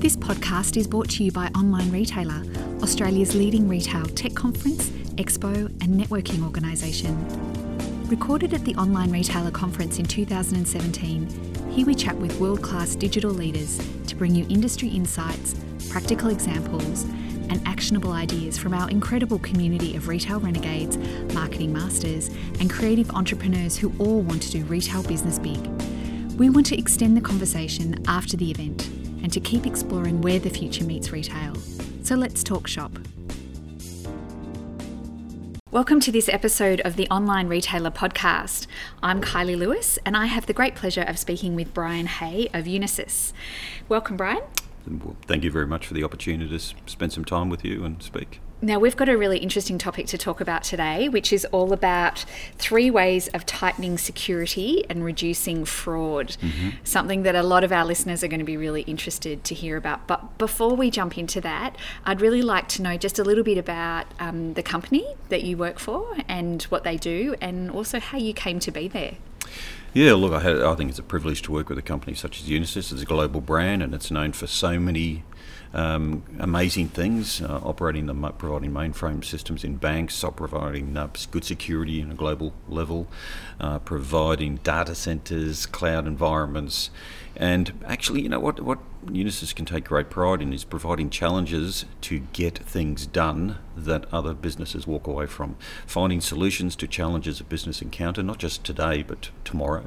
This podcast is brought to you by Online Retailer, Australia's leading retail tech conference, expo, and networking organisation. Recorded at the Online Retailer Conference in 2017, here we chat with world class digital leaders to bring you industry insights, practical examples, and actionable ideas from our incredible community of retail renegades, marketing masters, and creative entrepreneurs who all want to do retail business big. We want to extend the conversation after the event and to keep exploring where the future meets retail. So let's talk shop. Welcome to this episode of the Online Retailer Podcast. I'm Kylie Lewis, and I have the great pleasure of speaking with Brian Hay of Unisys. Welcome, Brian. Well, thank you very much for the opportunity to spend some time with you and speak. Now, we've got a really interesting topic to talk about today, which is all about three ways of tightening security and reducing fraud. Mm-hmm. Something that a lot of our listeners are going to be really interested to hear about. But before we jump into that, I'd really like to know just a little bit about um, the company that you work for and what they do, and also how you came to be there. Yeah, look, I, had, I think it's a privilege to work with a company such as Unisys. It's a global brand and it's known for so many um, amazing things, uh, operating the providing mainframe systems in banks, providing uh, good security in a global level, uh, providing data centers, cloud environments, and actually, you know what what Unisys can take great pride in is providing challenges to get things done that other businesses walk away from, finding solutions to challenges a business encounter, not just today but tomorrow,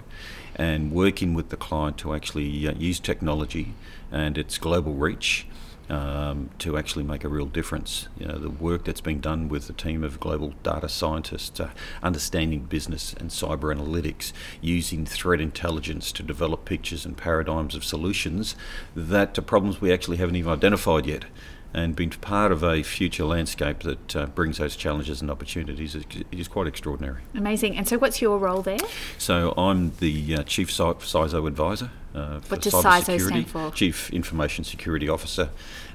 and working with the client to actually uh, use technology and its global reach um, to actually make a real difference. You know, the work that's being done with a team of global data scientists, uh, understanding business and cyber analytics, using threat intelligence to develop pictures and paradigms of solutions that to problems we actually haven't even identified yet and being part of a future landscape that uh, brings those challenges and opportunities is, is, quite extraordinary. Amazing. And so, what's your role there? So, I'm the uh, Chief CISO Advisor. Uh, what does CISO stand for? Chief Information Security Officer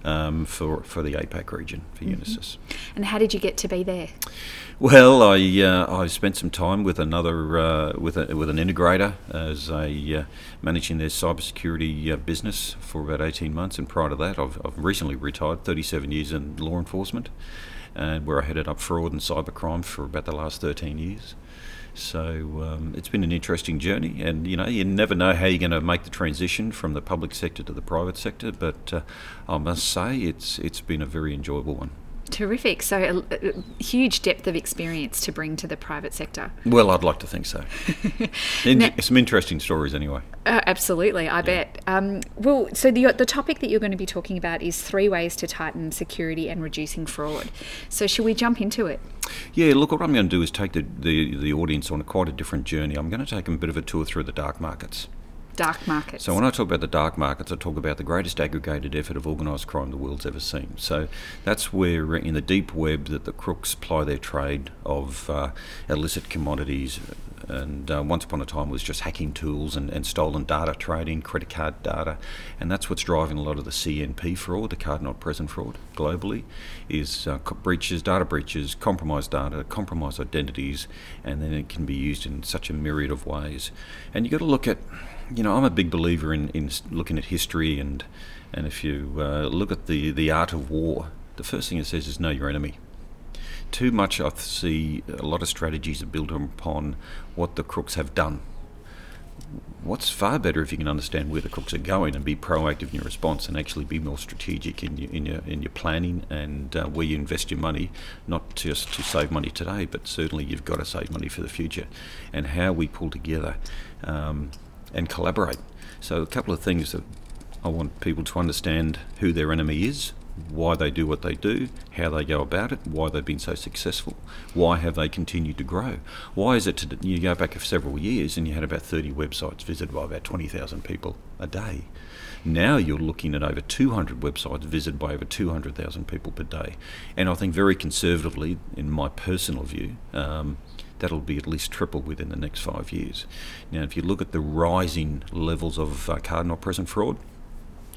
um, for, for the APAC region for mm-hmm. Unisys. And how did you get to be there? Well, I uh, I spent some time with another uh, with a, with an integrator as a uh, managing their cybersecurity uh, business for about eighteen months, and prior to that, I've, I've recently retired, thirty seven years in law enforcement, and where I headed up fraud and cybercrime for about the last thirteen years. So um, it's been an interesting journey, and you know you never know how you're going to make the transition from the public sector to the private sector. But uh, I must say it's it's been a very enjoyable one. Terrific. So, a, a, huge depth of experience to bring to the private sector. Well, I'd like to think so. now, some interesting stories, anyway. Uh, absolutely, I yeah. bet. Um, well, so the, the topic that you're going to be talking about is three ways to tighten security and reducing fraud. So, should we jump into it? Yeah, look, what I'm going to do is take the, the, the audience on a quite a different journey. I'm going to take them a bit of a tour through the dark markets dark markets. So when I talk about the dark markets, I talk about the greatest aggregated effort of organised crime the world's ever seen. So that's where in the deep web that the crooks ply their trade of uh, illicit commodities. And uh, once upon a time, it was just hacking tools and, and stolen data trading, credit card data, and that's what's driving a lot of the CNP fraud, the card not present fraud, globally, is uh, breaches, data breaches, compromised data, compromised identities, and then it can be used in such a myriad of ways. And you've got to look at you know, I'm a big believer in, in looking at history, and and if you uh, look at the the art of war, the first thing it says is know your enemy. Too much, I see a lot of strategies are built upon what the crooks have done. What's far better if you can understand where the crooks are going and be proactive in your response and actually be more strategic in your in your, in your planning and uh, where you invest your money, not just to save money today, but certainly you've got to save money for the future, and how we pull together. Um, and collaborate. So, a couple of things that I want people to understand who their enemy is, why they do what they do, how they go about it, why they've been so successful, why have they continued to grow. Why is it to, you go back several years and you had about 30 websites visited by about 20,000 people a day. Now you're looking at over 200 websites visited by over 200,000 people per day. And I think very conservatively, in my personal view, um, that'll be at least triple within the next five years. Now, if you look at the rising levels of uh, card not present fraud,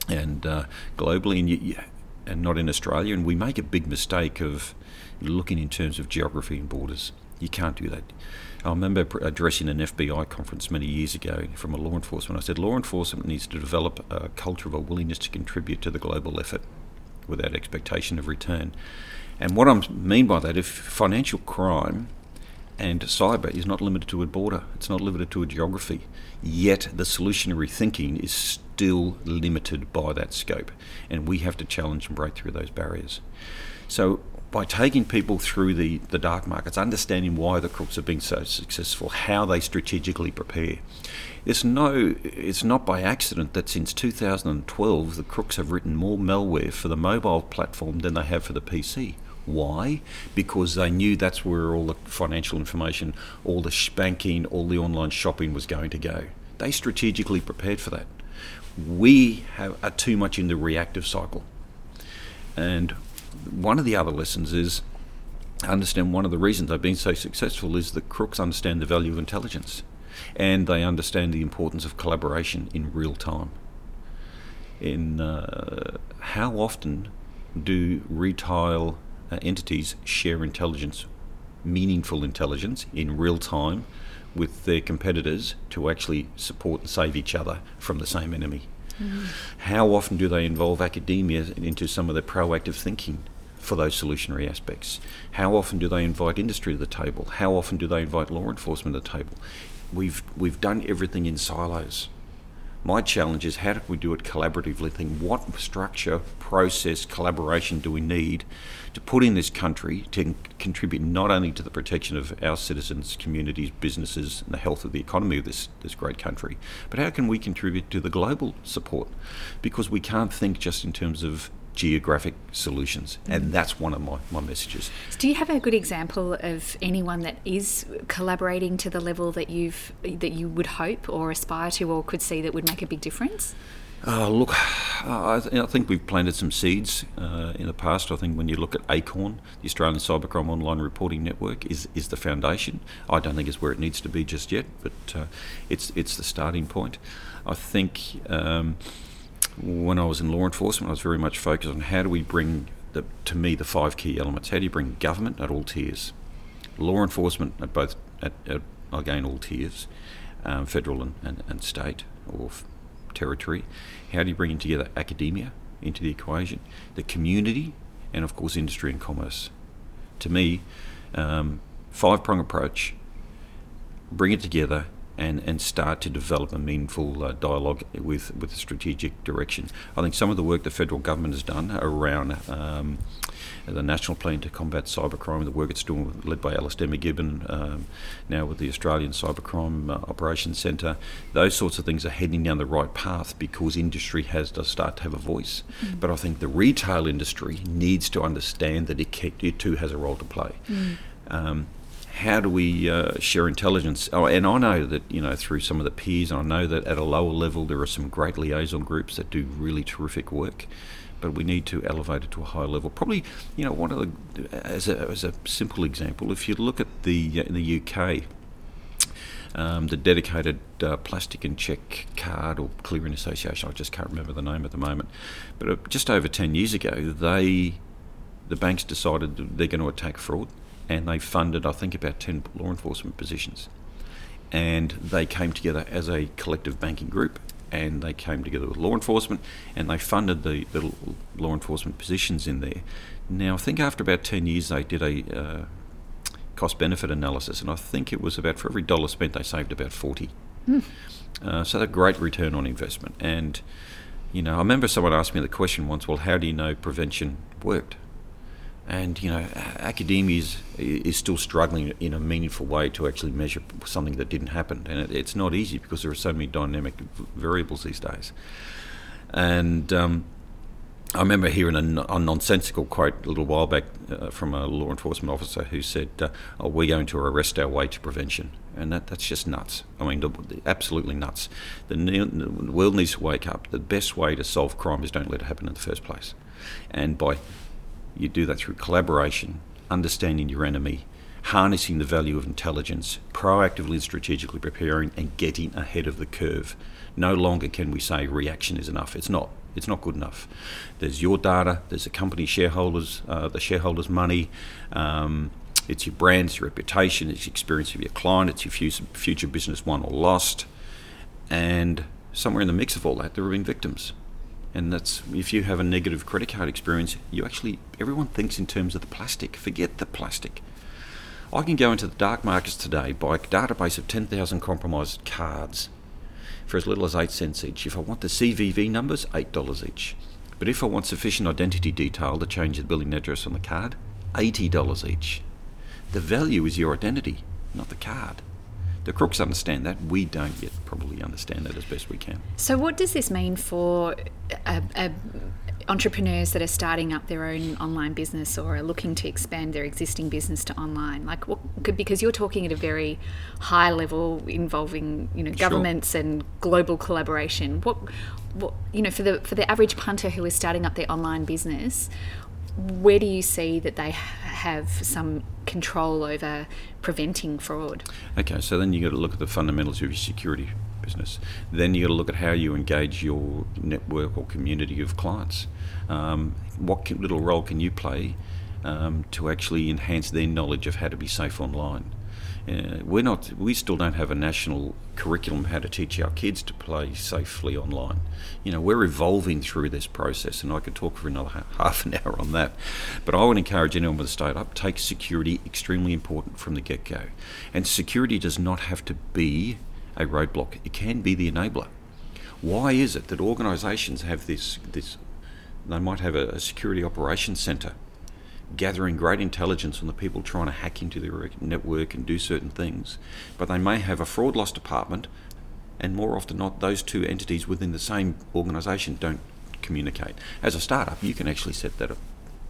and uh, globally, and, you, and not in Australia, and we make a big mistake of looking in terms of geography and borders. You can't do that. I remember addressing an FBI conference many years ago from a law enforcement. I said law enforcement needs to develop a culture of a willingness to contribute to the global effort without expectation of return. And what I mean by that, if financial crime and cyber is not limited to a border, it's not limited to a geography, yet the solutionary thinking is still limited by that scope. And we have to challenge and break through those barriers. So by taking people through the, the dark markets, understanding why the crooks have been so successful, how they strategically prepare. It's no, it's not by accident that since 2012 the crooks have written more malware for the mobile platform than they have for the PC. Why? Because they knew that's where all the financial information, all the spanking, all the online shopping was going to go. They strategically prepared for that. We have, are too much in the reactive cycle. And one of the other lessons is understand one of the reasons they've been so successful is that crooks understand the value of intelligence and they understand the importance of collaboration in real time. In uh, how often do retail uh, entities share intelligence, meaningful intelligence in real time with their competitors to actually support and save each other from the same enemy? Mm. How often do they involve academia into some of the proactive thinking for those solutionary aspects? How often do they invite industry to the table? How often do they invite law enforcement to the table? We've we've done everything in silos. My challenge is how do we do it collaboratively? Think what structure, process, collaboration do we need to put in this country to contribute not only to the protection of our citizens, communities, businesses, and the health of the economy of this, this great country, but how can we contribute to the global support? Because we can't think just in terms of geographic solutions. And mm. that's one of my, my messages. Do you have a good example of anyone that is collaborating to the level that you've that you would hope or aspire to or could see that would make a big difference? Uh, look, I, th- I, think we've planted some seeds uh, in the past. I think when you look at ACORN, the Australian Cybercrime Online Reporting Network, is, is the foundation. I don't think it's where it needs to be just yet, but uh, it's it's the starting point. I think um, when I was in law enforcement, I was very much focused on how do we bring, the, to me, the five key elements. How do you bring government at all tiers, law enforcement at both, at, at again, all tiers, um, federal and, and, and, state or f- territory. How do you bring together academia into the equation, the community, and of course, industry and commerce? To me, um, five prong approach, bring it together and, and start to develop a meaningful uh, dialogue with, with strategic direction. I think some of the work the federal government has done around um, the national plan to combat cybercrime, the work it's doing led by Alastair MacGibbon, um, now with the Australian Cybercrime uh, Operations Centre, those sorts of things are heading down the right path because industry has to start to have a voice. Mm. But I think the retail industry needs to understand that it, it too has a role to play. Mm. Um, how do we uh, share intelligence? Oh, and I know that you know through some of the peers, I know that at a lower level there are some great liaison groups that do really terrific work, but we need to elevate it to a higher level. Probably, you know, one of the as a, as a simple example, if you look at the uh, in the UK. Um, the dedicated uh, plastic and check card or clearing association, I just can't remember the name at the moment, but uh, just over 10 years ago, they the banks decided they're going to attack fraud and they funded, I think, about 10 law enforcement positions. And they came together as a collective banking group and they came together with law enforcement and they funded the, the law enforcement positions in there. Now, I think after about 10 years, they did a uh, cost benefit analysis, and I think it was about for every dollar spent, they saved about 40. Mm. Uh, so, a great return on investment. And, you know, I remember someone asked me the question once well, how do you know prevention worked? And you know academia is, is still struggling in a meaningful way to actually measure something that didn't happen and it, it's not easy because there are so many dynamic variables these days and um, I remember hearing a, a, nonsensical quote a little while back uh, from a law enforcement officer who said, uh, oh, "We're going to arrest our way to prevention," and that, that's just nuts. I mean, the, the, absolutely nuts. The, the world needs to wake up. The best way to solve crime is don't let it happen in the first place, and by you do that through collaboration, understanding your enemy, harnessing the value of intelligence, proactively and strategically preparing, and getting ahead of the curve. No longer can we say reaction is enough. It's not. It's not good enough. There's your data. There's the company shareholders, uh, the shareholders' money. Um, It's your brand, it's your reputation, it's your experience of your client, it's your future business won or lost. And somewhere in the mix of all that, there have been victims. And that's if you have a negative credit card experience, you actually, everyone thinks in terms of the plastic. Forget the plastic. I can go into the dark markets today, buy a database of 10,000 compromised cards for as little as 8 cents each. If I want the CVV numbers, $8 each. But if I want sufficient identity detail to change the billing address on the card, $80 each. The value is your identity, not the card. The crooks understand that. We don't yet probably understand that as best we can. So, what does this mean for a, a entrepreneurs that are starting up their own online business or are looking to expand their existing business to online like what because you're talking at a very high level involving you know governments sure. and global collaboration what what you know for the for the average punter who is starting up their online business where do you see that they have some control over preventing fraud? Okay, so then you've got to look at the fundamentals of your security business. Then you've got to look at how you engage your network or community of clients. Um, what little role can you play um, to actually enhance their knowledge of how to be safe online? Uh, we're not. We still don't have a national curriculum how to teach our kids to play safely online. You know, we're evolving through this process, and I could talk for another half an hour on that. But I would encourage anyone with a startup take security extremely important from the get-go, and security does not have to be a roadblock. It can be the enabler. Why is it that organisations have this this? They might have a, a security operations centre gathering great intelligence on the people trying to hack into their network and do certain things, but they may have a fraud loss department, and more often not, those two entities within the same organisation don't communicate. As a startup, you can actually set that up,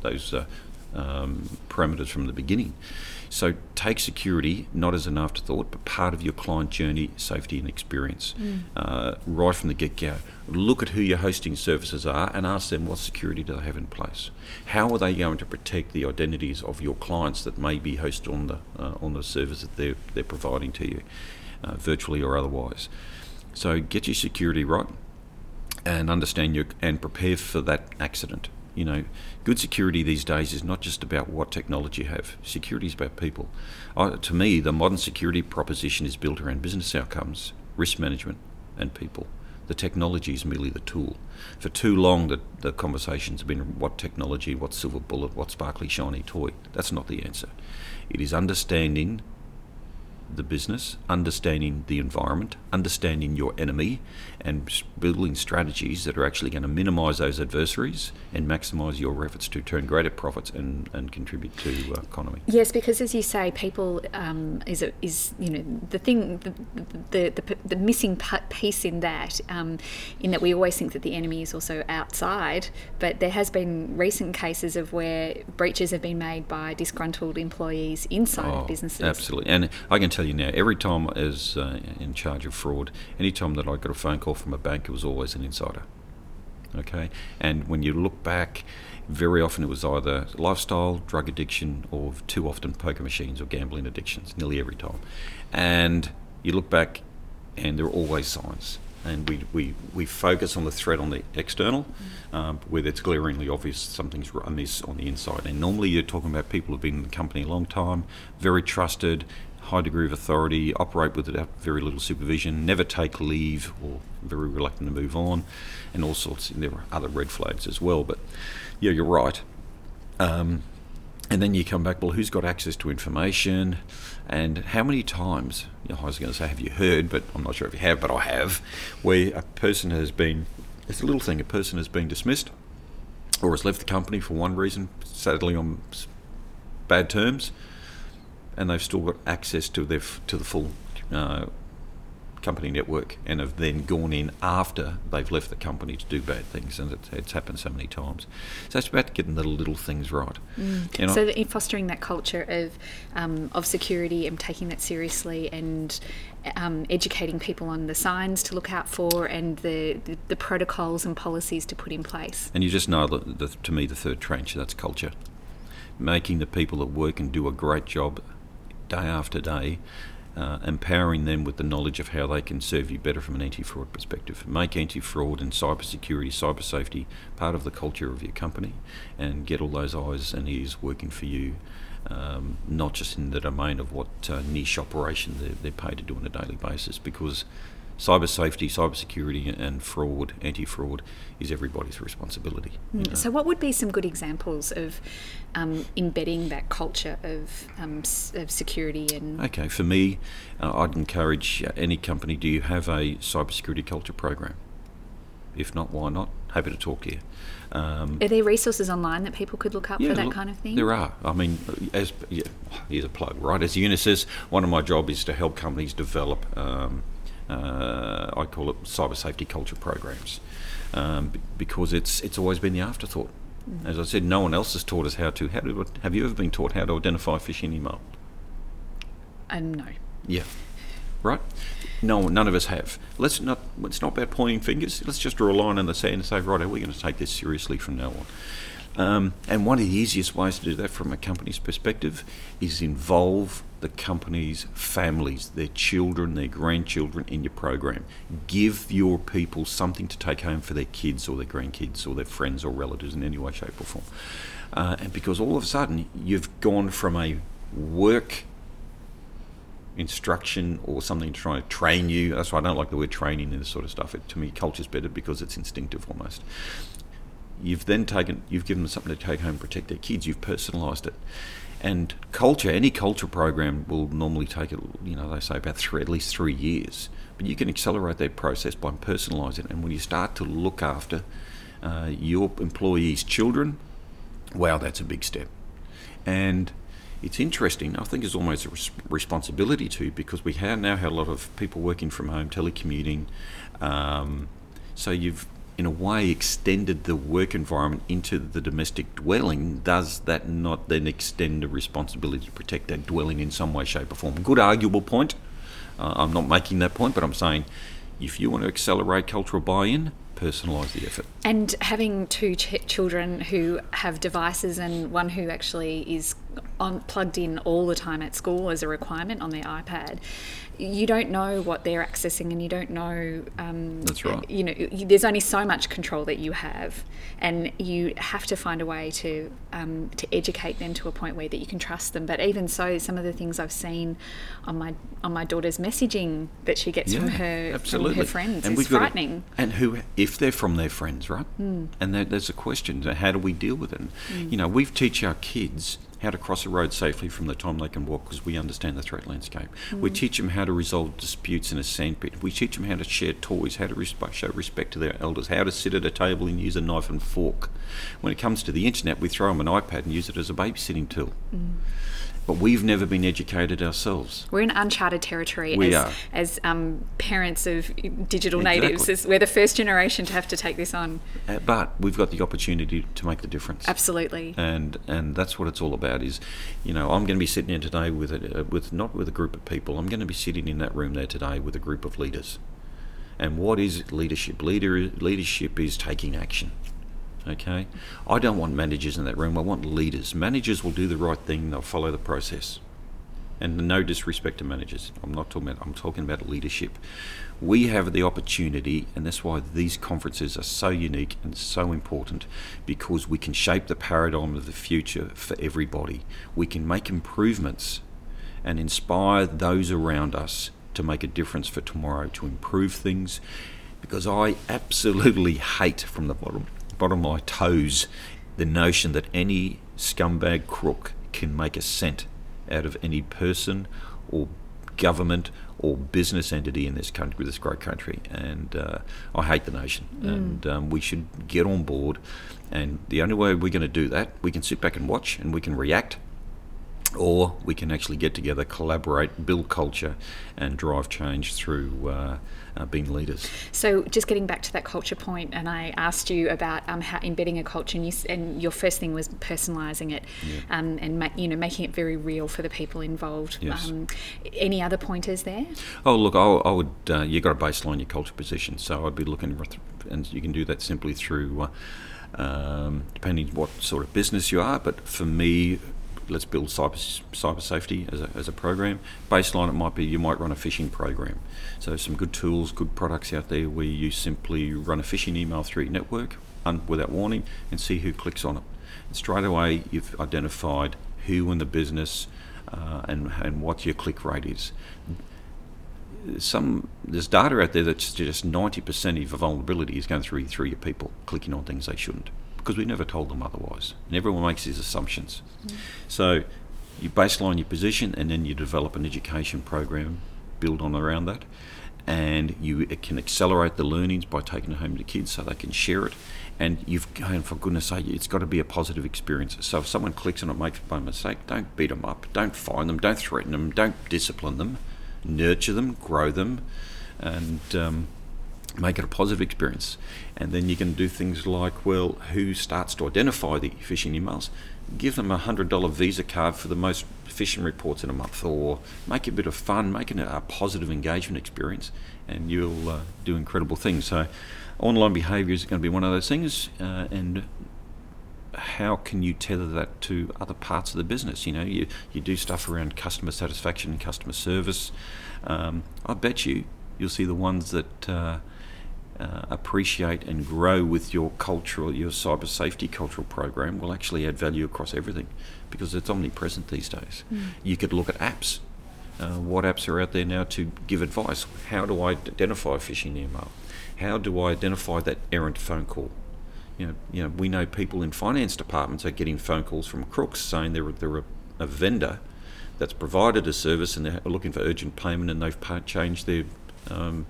those uh, um, parameters from the beginning. So take security not as an afterthought, but part of your client journey, safety and experience, mm. uh, right from the get go. Look at who your hosting services are and ask them what security do they have in place. How are they going to protect the identities of your clients that may be hosted on the uh, on the service that they're they're providing to you, uh, virtually or otherwise. So get your security right and understand your and prepare for that accident you know, good security these days is not just about what technology you have. Security is about people. To me, the modern security proposition is built around business outcomes, risk management, and people. The technology is merely the tool. For too long, the, the conversations have been what technology, what silver bullet, what sparkly shiny toy. That's not the answer. It is understanding the business, understanding the environment, understanding your enemy, and building strategies that are actually going to minimize those adversaries and maximize your efforts to turn greater profits and, and contribute to uh, economy. Yes, because as you say, people um, is a, is you know the thing the the, the, the missing piece in that um, in that we always think that the enemy is also outside, but there has been recent cases of where breaches have been made by disgruntled employees inside oh, of businesses. Absolutely, and I can tell you now, every time I was uh, in charge of fraud, any time that I got a phone call from a bank, it was always an insider. Okay, and when you look back, very often it was either lifestyle, drug addiction, or too often poker machines or gambling addictions. Nearly every time, and you look back, and there are always signs and we, we, we focus on the threat on the external, um, where it's glaringly obvious something's amiss on the inside. And normally you're talking about people who've been in the company a long time, very trusted, high degree of authority, operate with very little supervision, never take leave or very reluctant to move on, and all sorts. And there are other red flags as well. But yeah, you're right. Um, and then you come back, well, who's got access to information? And how many times, you know, I was going to say, have you heard, but I'm not sure if you have, but I have, where a person has been, it's a little thing, a person has been dismissed or has left the company for one reason, sadly on bad terms, and they've still got access to their to the full uh, company network and have then gone in after they've left the company to do bad things, and it's, it's happened so many times. So it's about getting the little things right. Mm. So that fostering that culture of um, of security and taking that seriously and. Um, educating people on the signs to look out for and the, the, the, protocols and policies to put in place. And you just know, that the, to me, the third tranche that's culture. Making the people that work and do a great job day after day, uh, empowering them with the knowledge of how they can serve you better from an anti-fraud perspective. Make anti-fraud and cybersecurity, cyber safety part of the culture of your company, and get all those eyes and ears working for you. um, not just in the domain of what uh, niche operation they're, they're paid to do on a daily basis, because cyber safety, cyber security, and fraud, anti fraud, is everybody's responsibility. Mm. know. So, what would be some good examples of um, embedding that culture of, um, of security and? Okay, for me, uh, I'd encourage any company. Do you have a cyber security culture program? If not, why not? Happy to talk to you. Um, are there resources online that people could look up yeah, for that look, kind of thing? There are. I mean, as yeah, here's a plug, right? As Unisys, one of my job is to help companies develop. Um, I call it cyber safety culture programs, um, because it's it's always been the afterthought. Mm. As I said, no one else has taught us how to. How to have you ever been taught how to identify phishing email? Um, no. Yeah. Right. No, none of us have. Let's not. It's not about pointing fingers. Let's just draw a line in the sand and say, right, are we going to take this seriously from now on? Um, and one of the easiest ways to do that from a company's perspective is involve the company's families, their children, their grandchildren in your program. Give your people something to take home for their kids or their grandkids or their friends or relatives in any way, shape, or form. Uh, and because all of a sudden you've gone from a work instruction or something to try to train you. That's why I don't like the word training and this sort of stuff. It, to me, culture's better because it's instinctive almost. You've then taken, you've given them something to take home protect their kids. You've personalised it. And culture, any culture program will normally take, it, you know, they say about three, at least three years. But you can accelerate that process by personalising it. And when you start to look after uh, your employees' children, wow, that's a big step. And it's interesting. I think it's almost a res- responsibility too, because we have now had a lot of people working from home, telecommuting. Um, so you've in a way extended the work environment into the domestic dwelling, does that not then extend a responsibility to protect that dwelling in some way, shape, or form? Good arguable point. Uh, I'm not making that point, but I'm saying if you want to accelerate cultural buy in, personalise the effort. And having two ch- children who have devices and one who actually is on, plugged in all the time at school as a requirement on their iPad, you don't know what they're accessing and you don't know um, that's right you know there's only so much control that you have and you have to find a way to um, to educate them to a point where that you can trust them but even so some of the things I've seen on my on my daughter's messaging that she gets yeah, from her absolutely. from her friends and is frightening to, and who if they're from their friends right mm. and there's a question how do we deal with it mm. you know we teach our kids how to cross a road safely from the time they can walk because we understand the threat landscape. Mm. We teach them how to resolve disputes in a sandpit. We teach them how to share toys, how to resp- show respect to their elders, how to sit at a table and use a knife and fork. When it comes to the internet, we throw them an iPad and use it as a babysitting tool. Mm but we've never been educated ourselves. We're in uncharted territory we as, are. as um, parents of digital exactly. natives. We're the first generation to have to take this on. Uh, but we've got the opportunity to make the difference. Absolutely. And and that's what it's all about. Is you know I'm going to be sitting in today with a, uh, with not with a group of people. I'm going to be sitting in that room there today with a group of leaders. And what is leadership? Leader leadership is taking action. Okay, I don't want managers in that room. I want leaders. Managers will do the right thing. They'll follow the process. And no disrespect to managers. I'm not talking about. I'm talking about leadership. We have the opportunity, and that's why these conferences are so unique and so important, because we can shape the paradigm of the future for everybody. We can make improvements and inspire those around us to make a difference for tomorrow, to improve things. Because I absolutely hate from the bottom bottom of my toes the notion that any scumbag crook can make a cent out of any person or government or business entity in this country, this great country. And uh, I hate the notion. Mm. And um, we should get on board. And the only way we're going to do that, we can sit back and watch and we can react or we can actually get together, collaborate, build culture, and drive change through uh, uh, being leaders. So, just getting back to that culture point, and I asked you about um, how embedding a culture, and, you, and, your first thing was personalising it, yeah. um, and ma- you know making it very real for the people involved. Yes. Um, any other pointers there? Oh, look, I, I would. Uh, you got to baseline your culture position, so I'd be looking, and you can do that simply through. Uh, um, depending what sort of business you are, but for me, let's build cyber, cyber safety as a, as a program. Baseline, it might be you might run a phishing program. So some good tools, good products out there where you simply run a phishing email through your network un, without warning and see who clicks on it. And straight away, you've identified who in the business, uh, and and what your click rate is. Some there's data out there that suggests 90% of your vulnerability is going through through your people clicking on things they shouldn't because we never told them otherwise. And everyone makes these assumptions. Mm. So you baseline your position and then you develop an education program build on around that. And you can accelerate the learnings by taking it home to kids so they can share it. And you've and for goodness sake it's got to be a positive experience. So if someone clicks on it makes by mistake don't beat them up. Don't fine them. Don't threaten them don't discipline them. Nurture them. Grow them. And um, make it a positive experience. And then you can do things like well who starts to identify the phishing emails? Give them a hundred dollar visa card for the most phishing reports in a month or make it a bit of fun make it a positive engagement experience and you'll uh, do incredible things. So online behaviour is going to be one of those things uh, and how can you tether that to other parts of the business? You know you, you do stuff around customer satisfaction and customer service. Um, i bet you you'll see the ones that uh, uh, appreciate and grow with your cultural, your cyber safety cultural program will actually add value across everything because it's omnipresent these days. Mm. You could look at apps. Uh, what apps are out there now to give advice? How do I identify a phishing email? How do I identify that errant phone call? You know, you know, we know people in finance departments are getting phone calls from crooks saying they're, they're a, a vendor that's provided a service and they're looking for urgent payment and they've changed their um,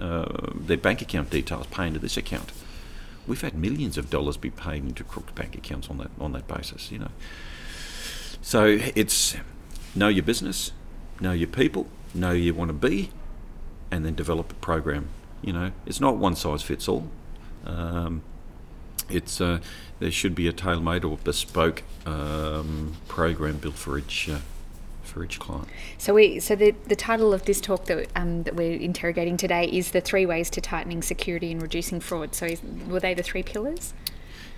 uh, their bank account details pay into this account. We've had millions of dollars be paid into crooked bank accounts on that on that basis, you know. So it's know your business, know your people, know you want to be, and then develop a program. You know, it's not one size fits all. Um, it's uh, there should be a tailor-made or bespoke um, program built for each uh, for each client. So we so the, the title of this talk that um, that we're interrogating today is the three ways to tightening security and reducing fraud. So is, were they the three pillars?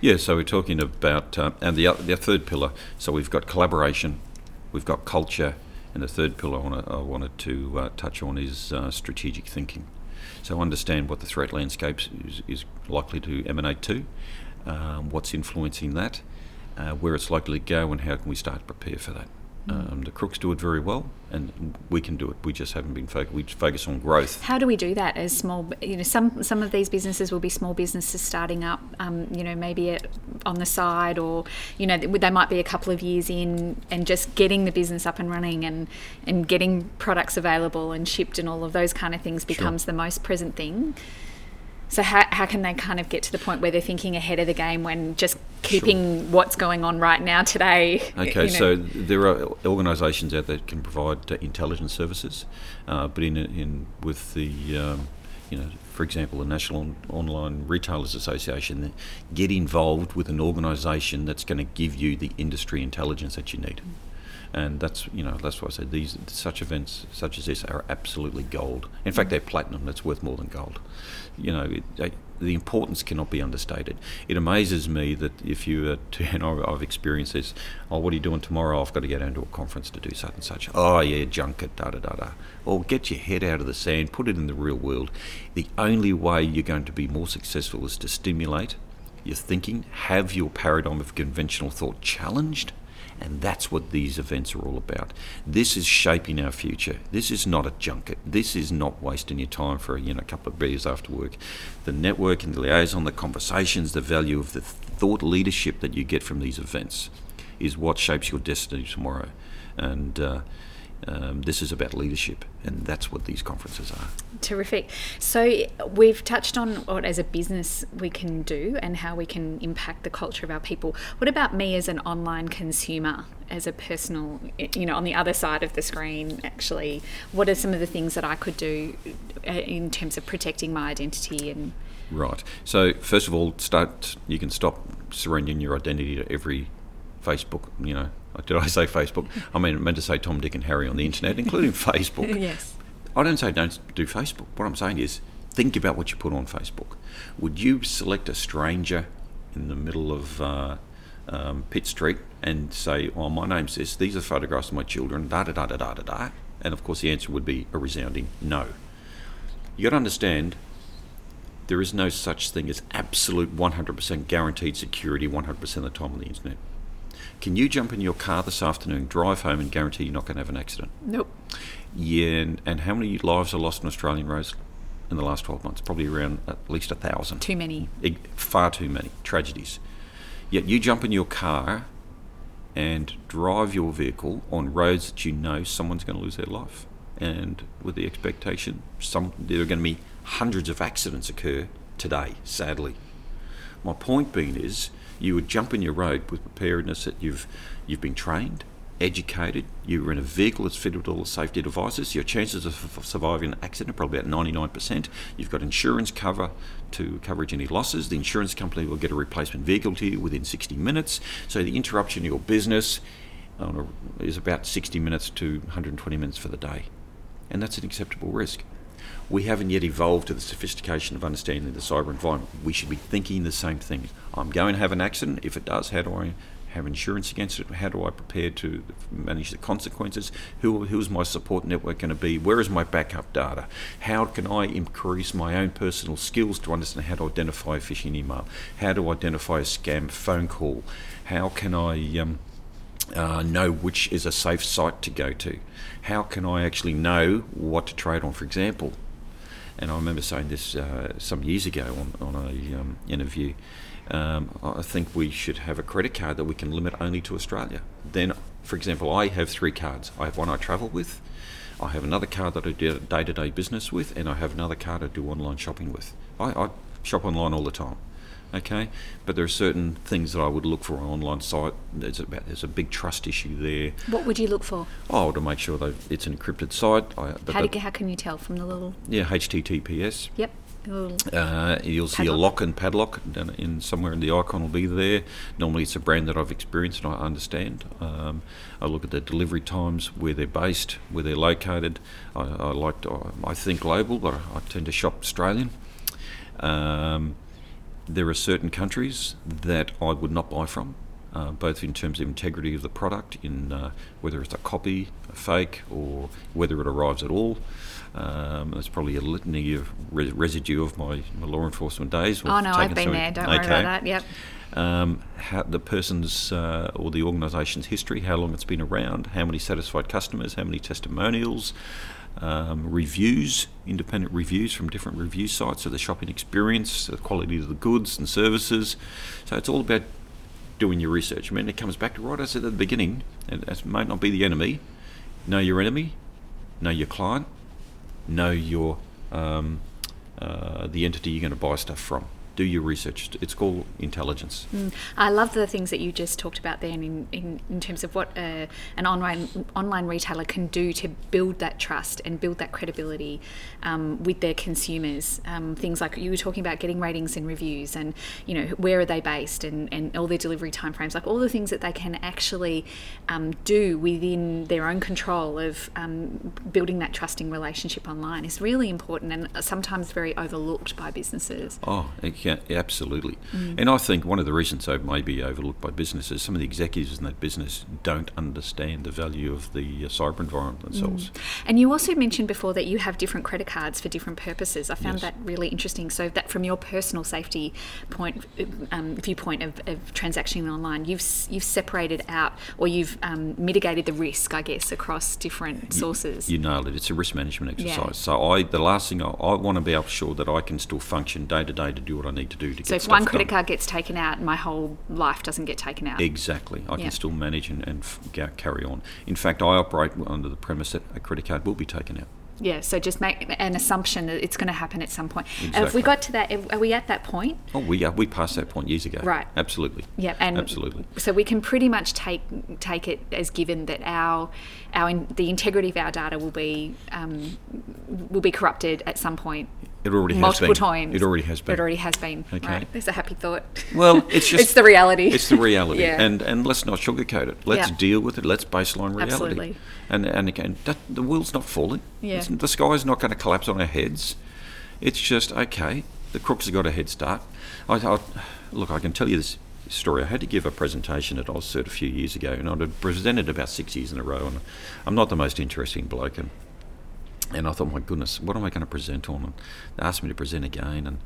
Yeah. So we're talking about uh, and the the third pillar. So we've got collaboration, we've got culture, and the third pillar I, wanna, I wanted to uh, touch on is uh, strategic thinking. So understand what the threat landscape is, is likely to emanate to, um, what's influencing that, uh, where it's likely to go, and how can we start to prepare for that. Um, the crooks do it very well, and we can do it. We just haven't been focused. We focus on growth. How do we do that as small? You know, some some of these businesses will be small businesses starting up. Um, you know, maybe on the side, or you know, they might be a couple of years in, and just getting the business up and running, and and getting products available and shipped, and all of those kind of things becomes sure. the most present thing. So how, how can they kind of get to the point where they're thinking ahead of the game when just keeping sure. what's going on right now today? Okay, you know? so there are organisations out there that can provide intelligence services, uh, but in, in with the um, you know, for example, the National Online Retailers Association, get involved with an organisation that's going to give you the industry intelligence that you need. Mm and that's you know that's why I said these such events such as this are absolutely gold. In fact, they're platinum. That's worth more than gold. You know, it, the importance cannot be understated. It amazes me that if you are to, and I've experienced this. Oh, what are you doing tomorrow? I've got to get down to a conference to do such and such. Oh yeah, junket, da da da da. Or get your head out of the sand, put it in the real world. The only way you're going to be more successful is to stimulate your thinking, have your paradigm of conventional thought challenged and that's what these events are all about. This is shaping our future. This is not a junket. This is not wasting your time for you know a couple of beers after work. The networking, the liaison, the conversations, the value of the thought leadership that you get from these events is what shapes your destiny tomorrow. And uh, um, this is about leadership, and that's what these conferences are. Terrific. So, we've touched on what as a business we can do and how we can impact the culture of our people. What about me as an online consumer, as a personal, you know, on the other side of the screen, actually? What are some of the things that I could do uh, in terms of protecting my identity and Right. So first of all, start. You can stop surrendering your identity to every Facebook. You know, did I say Facebook? I mean, I meant to say Tom, Dick, and Harry on the internet, including Facebook. yes. I don't say don't do Facebook. What I'm saying is think about what you put on Facebook. Would you select a stranger in the middle of uh, um, Pitt Street and say, "Oh, my name's this. These are photographs of my children." Da da da da da da da. And of course, the answer would be a resounding no. You got to understand. There is no such thing as absolute 100% guaranteed security 100% of the time on the internet Can you jump in your car this afternoon, drive home, and guarantee you're not going to have an accident? Nope. Yeah, and, and how many lives are lost on Australian roads in the last 12 months? Probably around at least a thousand. Too many. Far too many tragedies. Yet you jump in your car and drive your vehicle on roads that you know someone's going to lose their life. And with the expectation, some there are going to be hundreds of accidents occur today, sadly. My point being is, you would jump in your road with preparedness that you've you've been trained, educated. You're in a vehicle that's fitted with all the safety devices. Your chances of, surviving an accident are probably about 99%. You've got insurance cover to coverage any losses. The insurance company will get a replacement vehicle to you within 60 minutes. So the interruption of your business uh, is about 60 minutes to 120 minutes for the day, and that's an acceptable risk we haven't yet evolved to the sophistication of understanding the cyber environment. We should be thinking the same thing. I'm going to have an accident. If it does, how do I have insurance against it? How do I prepare to manage the consequences? Who, who's my support network going to be? Where is my backup data? How can I increase my own personal skills to understand how to identify a phishing email? How to identify a scam phone call? How can I um, uh, know which is a safe site to go to? How can I actually know what to trade on? For example, and I remember saying this uh, some years ago on, on a um, interview. Um, I think we should have a credit card that we can limit only to Australia. Then, for example, I have three cards. I have one I travel with, I have another card that I do day to day business with, and I have another card I do online shopping with. I, I shop online all the time okay? But there are certain things that I would look for on an online site. There's about there's a big trust issue there. What would you look for? Oh, to make sure that it's an encrypted site. I, how, do, how can you tell from the little? Yeah, HTTPS. Yep. Uh, you'll see padlock. a lock and padlock in somewhere in the icon will be there. Normally, it's a brand that I've experienced and I understand. Um, I look at the delivery times, where they're based, where they're located. I, I like to, I think global, but I, I tend to shop Australian. Um, there are certain countries that I would not buy from, uh, both in terms of integrity of the product, in uh, whether it's a copy, a fake, or whether it arrives at all. Um, there's probably a litany of re- residue of my, my, law enforcement days. Oh no, I've been there. Don't okay. worry about that. Yep. Um, how the person's uh, or the organisation's history, how long it's been around, how many satisfied customers, how many testimonials, um, reviews, independent reviews from different review sites of the shopping experience, the quality of the goods and services. So it's all about doing your research. I mean, it comes back to what I said at the beginning, and it might not be the enemy. Know your enemy, know your client, know your um, uh, the entity you're going to buy stuff from do your research. It's called intelligence. Mm. I love the things that you just talked about there in, in, in terms of what uh, an online online retailer can do to build that trust and build that credibility um, with their consumers. Um, things like you were talking about getting ratings and reviews and, you know, where are they based and, and all their delivery timeframes, like all the things that they can actually um, do within their own control of um, building that trusting relationship online is really important and sometimes very overlooked by businesses. Oh, yeah, absolutely. Mm. And I think one of the reasons they may be overlooked by businesses, some of the executives in that business don't understand the value of the uh, cyber environment themselves. Mm. And you also mentioned before that you have different credit cards for different purposes. I found yes. that really interesting. So that from your personal safety point um, viewpoint of, of transactioning online, you've you've separated out or you've um, mitigated the risk, I guess, across different sources. You, you nailed it. It's a risk management exercise. Yeah. So I, the last thing I, I want to be able sure that I can still function day to day to do what I need to do to so get So if one credit done. card gets taken out, my whole life doesn't get taken out. Exactly. I yeah. can still manage and, and carry on. In fact, I operate under the premise that a credit card will be taken out. Yeah, so just make an assumption that it's going to happen at some point. Exactly. If we got to that, are we at that point? Oh, we are. We passed that point years ago. Right. Absolutely. Yeah, and absolutely. So we can pretty much take take it as given that our our in, the integrity of our data will be um, will be corrupted at some point. It already multiple has been. times. It already has been. It already has been. Okay. Right. There's a happy thought. Well, it's just it's the reality. It's the reality. yeah. And and let's not sugarcoat it. Let's yeah. deal with it. Let's baseline reality. Absolutely. And and again, that, the world's not falling. Yeah. It's, the sky's not going to collapse on our heads. It's just okay. The crooks have got a head start. I, I, look, I can tell you this story. I had to give a presentation at AusCert a few years ago, and I'd presented about six years in a row. And I'm not the most interesting bloke, and and I thought, my goodness, what am I going to present on? And they asked me to present again, and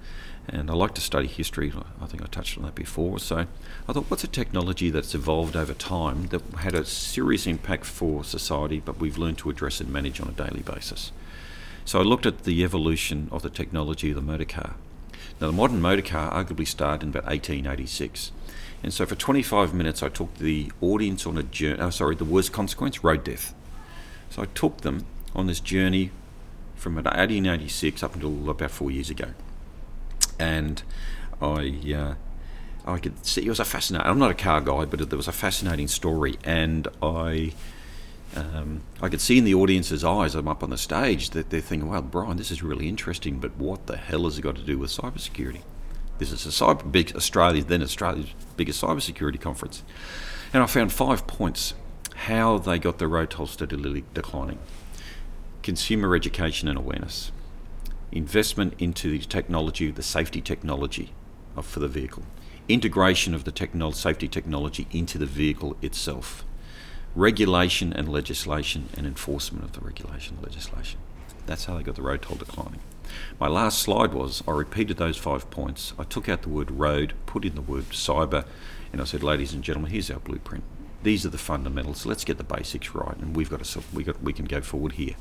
And I like to study history. I think I touched on that before. So I thought, what's a technology that's evolved over time that had a serious impact for society, but we've learned to address and manage on a daily basis? So I looked at the evolution of the technology of the motor car. Now, the modern motor car arguably started in about 1886. And so for 25 minutes, I took the audience on a journey, oh, uh, sorry, the worst consequence, road death. So I took them on this journey from about 1886 up until about four years ago. And I, uh, I could see it was a fascinating. I'm not a car guy, but there was a fascinating story, and I, um, I could see in the audience's eyes. I'm up on the stage that they're thinking, "Well, Brian, this is really interesting, but what the hell has it got to do with cybersecurity?" This is a cyber big Australia, then Australia's biggest cybersecurity conference, and I found five points how they got the road toll steadily declining consumer education and awareness, investment into the technology, the safety technology of, for the vehicle, integration of the technolo- safety technology into the vehicle itself, regulation and legislation and enforcement of the regulation and legislation. That's how they got the road toll declining. My last slide was I repeated those five points. I took out the word road, put in the word cyber, and I said, ladies and gentlemen, here's our blueprint these are the fundamentals. Let's get the basics right, and we've got to we got we can go forward here.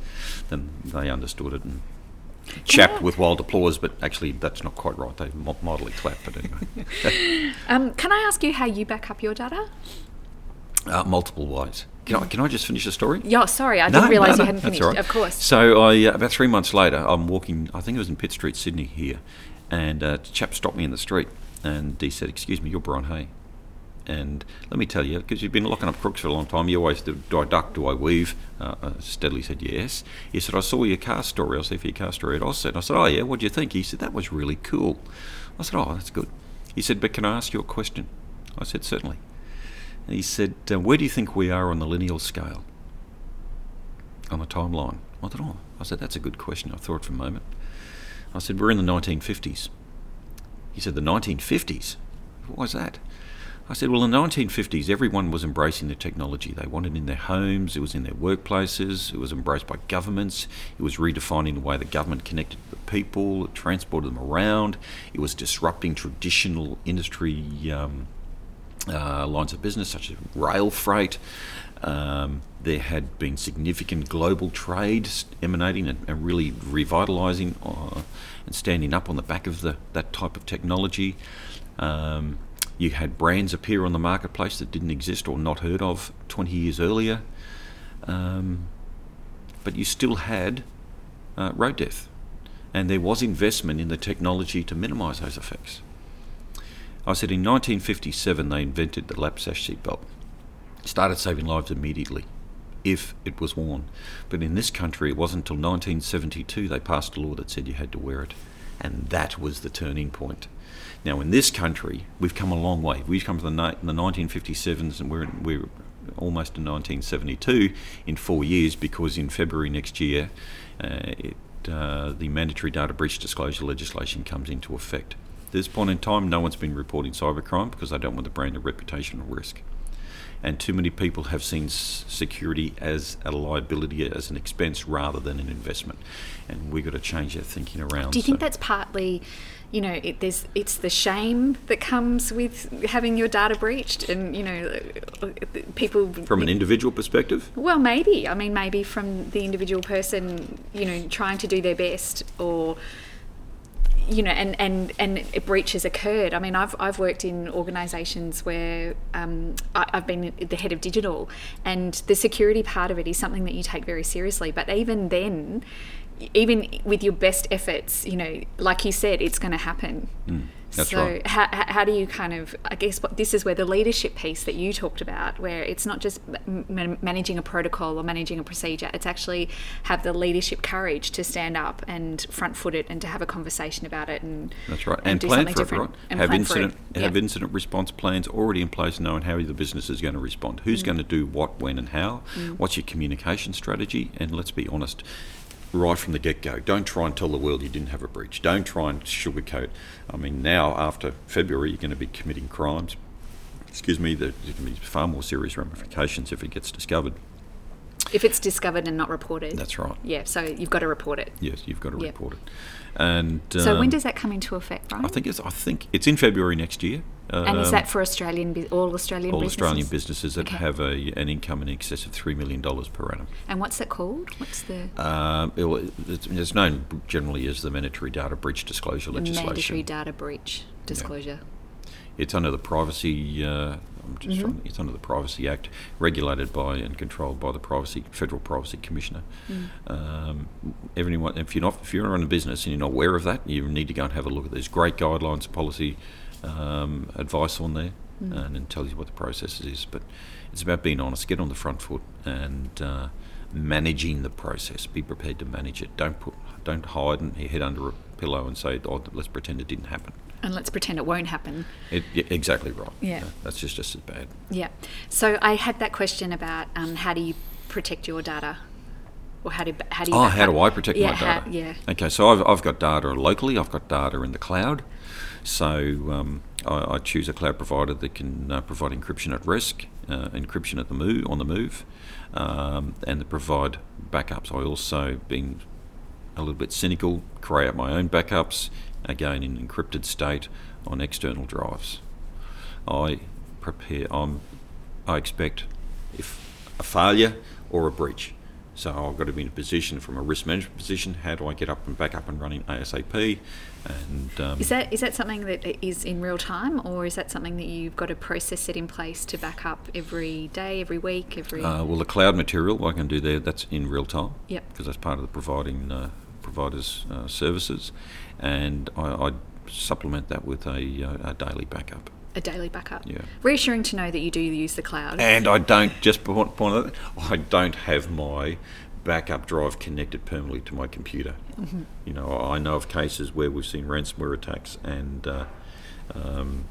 Then they understood it and chapped with wild applause, but actually that's not quite right. They moderately clapped, but anyway. um, can I ask you how you back up your data? Uh, multiple ways. Can I, can I just finish the story? Yeah, sorry, I no, didn't realise no, no, you hadn't finished. Right. Of course. So I, uh, about three months later, I'm walking. I think it was in Pitt Street, Sydney, here, and uh, a chap stopped me in the street, and he said, "Excuse me, you're Brian Hay." And let me tell you, because you've been locking up crooks for a long time, you always do, do I duck, do I weave? Uh, I steadily said yes. He said, I saw your car story, I was there for your car story at AusCERT. I said, oh yeah, what do you think? He said, that was really cool. I said, oh, that's good. He said, but can I ask you a question? I said, certainly. And he said, uh, where do you think we are on the lineal scale? On the timeline? I thought, oh, I said, that's a good question. I thought for a moment. I said, we're in the 1950s. He said, the 1950s? Why is that? I said, well, in the 1950s, everyone was embracing the technology. They wanted it in their homes, it was in their workplaces, it was embraced by governments, it was redefining the way the government connected with people, it transported them around, it was disrupting traditional industry um, uh, lines of business, such as rail freight. Um, there had been significant global trade emanating and, and really revitalising uh, and standing up on the back of the, that type of technology. Um, you had brands appear on the marketplace that didn't exist or not heard of 20 years earlier. Um, but you still had uh, road death. And there was investment in the technology to minimise those effects. I said in 1957 they invented the lap sash seatbelt. Started saving lives immediately if it was worn. But in this country, it wasn't until 1972 they passed a law that said you had to wear it. And that was the turning point. Now, in this country, we've come a long way. We've come from the, the 1957s and we're, we're almost in 1972 in four years because in February next year, uh, it, uh, the mandatory data breach disclosure legislation comes into effect. At this point in time, no one's been reporting cybercrime because they don't want the brand a reputational risk and too many people have seen security as a liability, as an expense rather than an investment. And we've got to change our thinking around. Do you think that's partly, you know, it, there's it's the shame that comes with having your data breached, and you know, people from an individual perspective. Well, maybe. I mean, maybe from the individual person, you know, trying to do their best or you know, and, and, and breaches occurred. I mean, I've, I've worked in organisations where um, I, have been the head of digital, and the security part of it is something that you take very seriously. But even then, even with your best efforts, you know, like you said, it's going to happen. Mm. That's so right. how, how do you kind of, I guess what, this is where the leadership piece that you talked about, where it's not just ma- managing a protocol or managing a procedure, it's actually have the leadership courage to stand up and front foot it and to have a conversation about it. And That's right. And, and plan for it, right? Have incident, have incident response plans already in place, knowing how the business is going to respond. Who's mm. going to do what, when, and how? Mm. What's your communication strategy? And let's be honest, right from the get go. Don't try and tell the world you didn't have a breach. Don't try and sugarcoat. I mean, now after February, you're going to be committing crimes. Excuse me, there's going to be far more serious ramifications if it gets discovered. If it's discovered and not reported. That's right. Yeah, so you've got to report it. Yes, you've got to Yep. report it. And So when um, does that come into effect, Brian? I think it's I think it's in February next year. and is Um, that for Australian, all Australian all businesses? Australian businesses that Okay. have a, an income in excess of three million dollars per annum? And what's that called? What's the Um, it, it's, it's known generally as the mandatory data breach disclosure legislation. mandatory data breach disclosure? It's under the privacy. Uh, I'm just Mm-hmm. trying, it's under the Privacy Act, regulated by and controlled by the Privacy Federal Privacy Commissioner. Mm. Um, everyone, if you're not if you're in a business and you're not aware of that, you need to go and have a look at. There's great guidelines, policy um, advice on there, Mm. and it tells you what the process is. But it's about being honest, get on the front foot, and uh, managing the process. Be prepared to manage it. Don't put don't hide and head under a pillow and say, "Oh, let's pretend it didn't happen." And let's pretend it won't happen. It, yeah, exactly right. Yeah. that's just just as bad. Yeah. So I had that question about um, how do you protect your data, or how do how do you? Oh, how up- do I protect yeah, my how- data? yeah. Okay, so I've, I've got data locally. I've got data in the cloud. So um, I, I choose a cloud provider that can uh, provide encryption at rest, uh, encryption at the move on the move, um, and provide backups. I also been a little bit cynical, create my own backups again in encrypted state on external drives. I prepare. I'm. I expect if a failure or a breach. So I've got to be in a position from a risk management position. How do I get up and back up and running ASAP? And um, Is that is that something that is in real time, or is that something that you've got a process set in place to back up every day, every week, every? uh, well, the cloud material I can do there. That's in real time. Yep. Because that's part of the providing uh, providers' uh, services, and I, I supplement that with a, uh, a daily backup. A daily backup. Yeah. Reassuring to know that you do use the cloud. And I don't just point, point out, I don't have my backup drive connected permanently to my computer. You know, I know of cases where we've seen ransomware attacks and uh, um,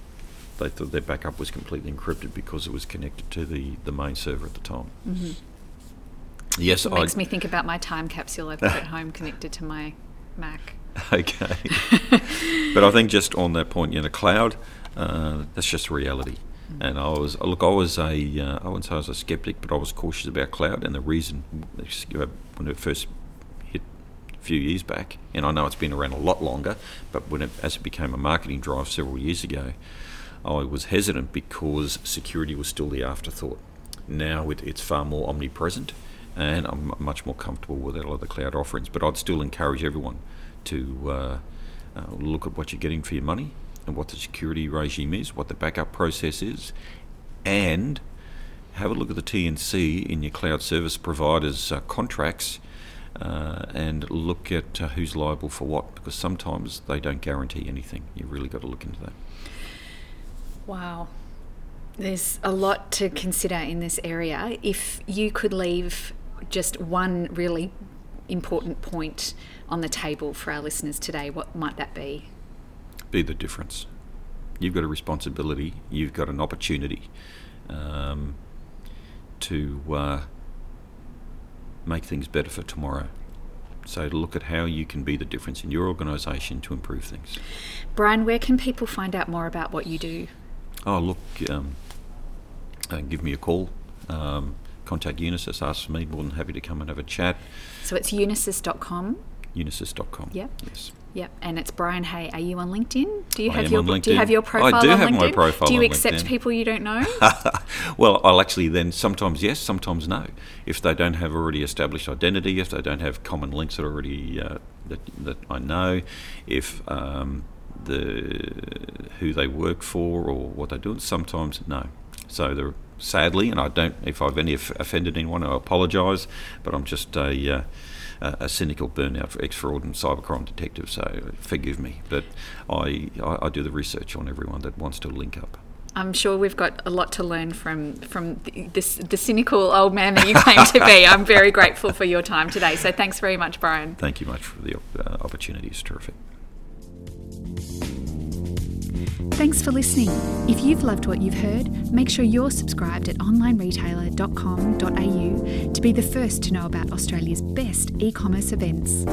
they thought their backup was completely encrypted because it was connected to the, the main server at the time. Yes, It I makes me think about my time capsule I've got at home connected to my Mac. okay. but I think just on that point, you know, cloud, uh, that's just reality. And I was look, I was a uh, I wouldn't say I was a skeptic, but I was cautious about cloud. And the reason when it first hit a few years back, and I know it's been around a lot longer, but when it, as it became a marketing drive several years ago, I was hesitant because security was still the afterthought. Now it, it's far more omnipresent, and I'm much more comfortable with a lot of the cloud offerings. But I'd still encourage everyone to uh, uh, look at what you're getting for your money and what the security regime is, what the backup process is, and have a look at the TNC in your cloud service providers' uh, contracts. Uh, and look at uh, who's liable for what because sometimes they don't guarantee anything. You've really got to look into that. Wow. There's a lot to consider in this area. If you could leave just one really important point on the table for our listeners today, what might that be? Be the difference. You've got a responsibility. You've got an opportunity um, to uh, make things better for tomorrow. So to look at how you can be the difference in your organisation to improve things. Brian, where can people find out more about what you do? Oh, look, um, uh, give me a call. Um, contact Unisys, ask for me. More than happy to come and have a chat. So it's unisys.com. Unisys.com. Yep. Yes. Yep, and it's Brian Hay. Are you on LinkedIn? Do you I have your on Do you have your profile? I do on have LinkedIn? my profile do you accept LinkedIn. people you don't know? well, I'll actually then sometimes yes, sometimes no. If they don't have already established identity, if they don't have common links that already uh, that, that I know, if um, the who they work for or what they're doing, sometimes no. So they're sadly, and I don't. If I've any offended anyone, I apologise. But I'm just a uh, a a cynical burnout for ex fraud and cybercrime detective, so forgive me. But I, I I do the research on everyone that wants to link up. I'm sure we've got a lot to learn from from the- this the cynical old man that you claim to be. I'm very grateful for your time today. So thanks very much, Brian. Thank you much for the uh, opportunity. It's terrific. Thanks for listening. If you've loved what you've heard, make sure you're subscribed at onlineretailer.com.au to be the first to know about Australia's best e commerce events.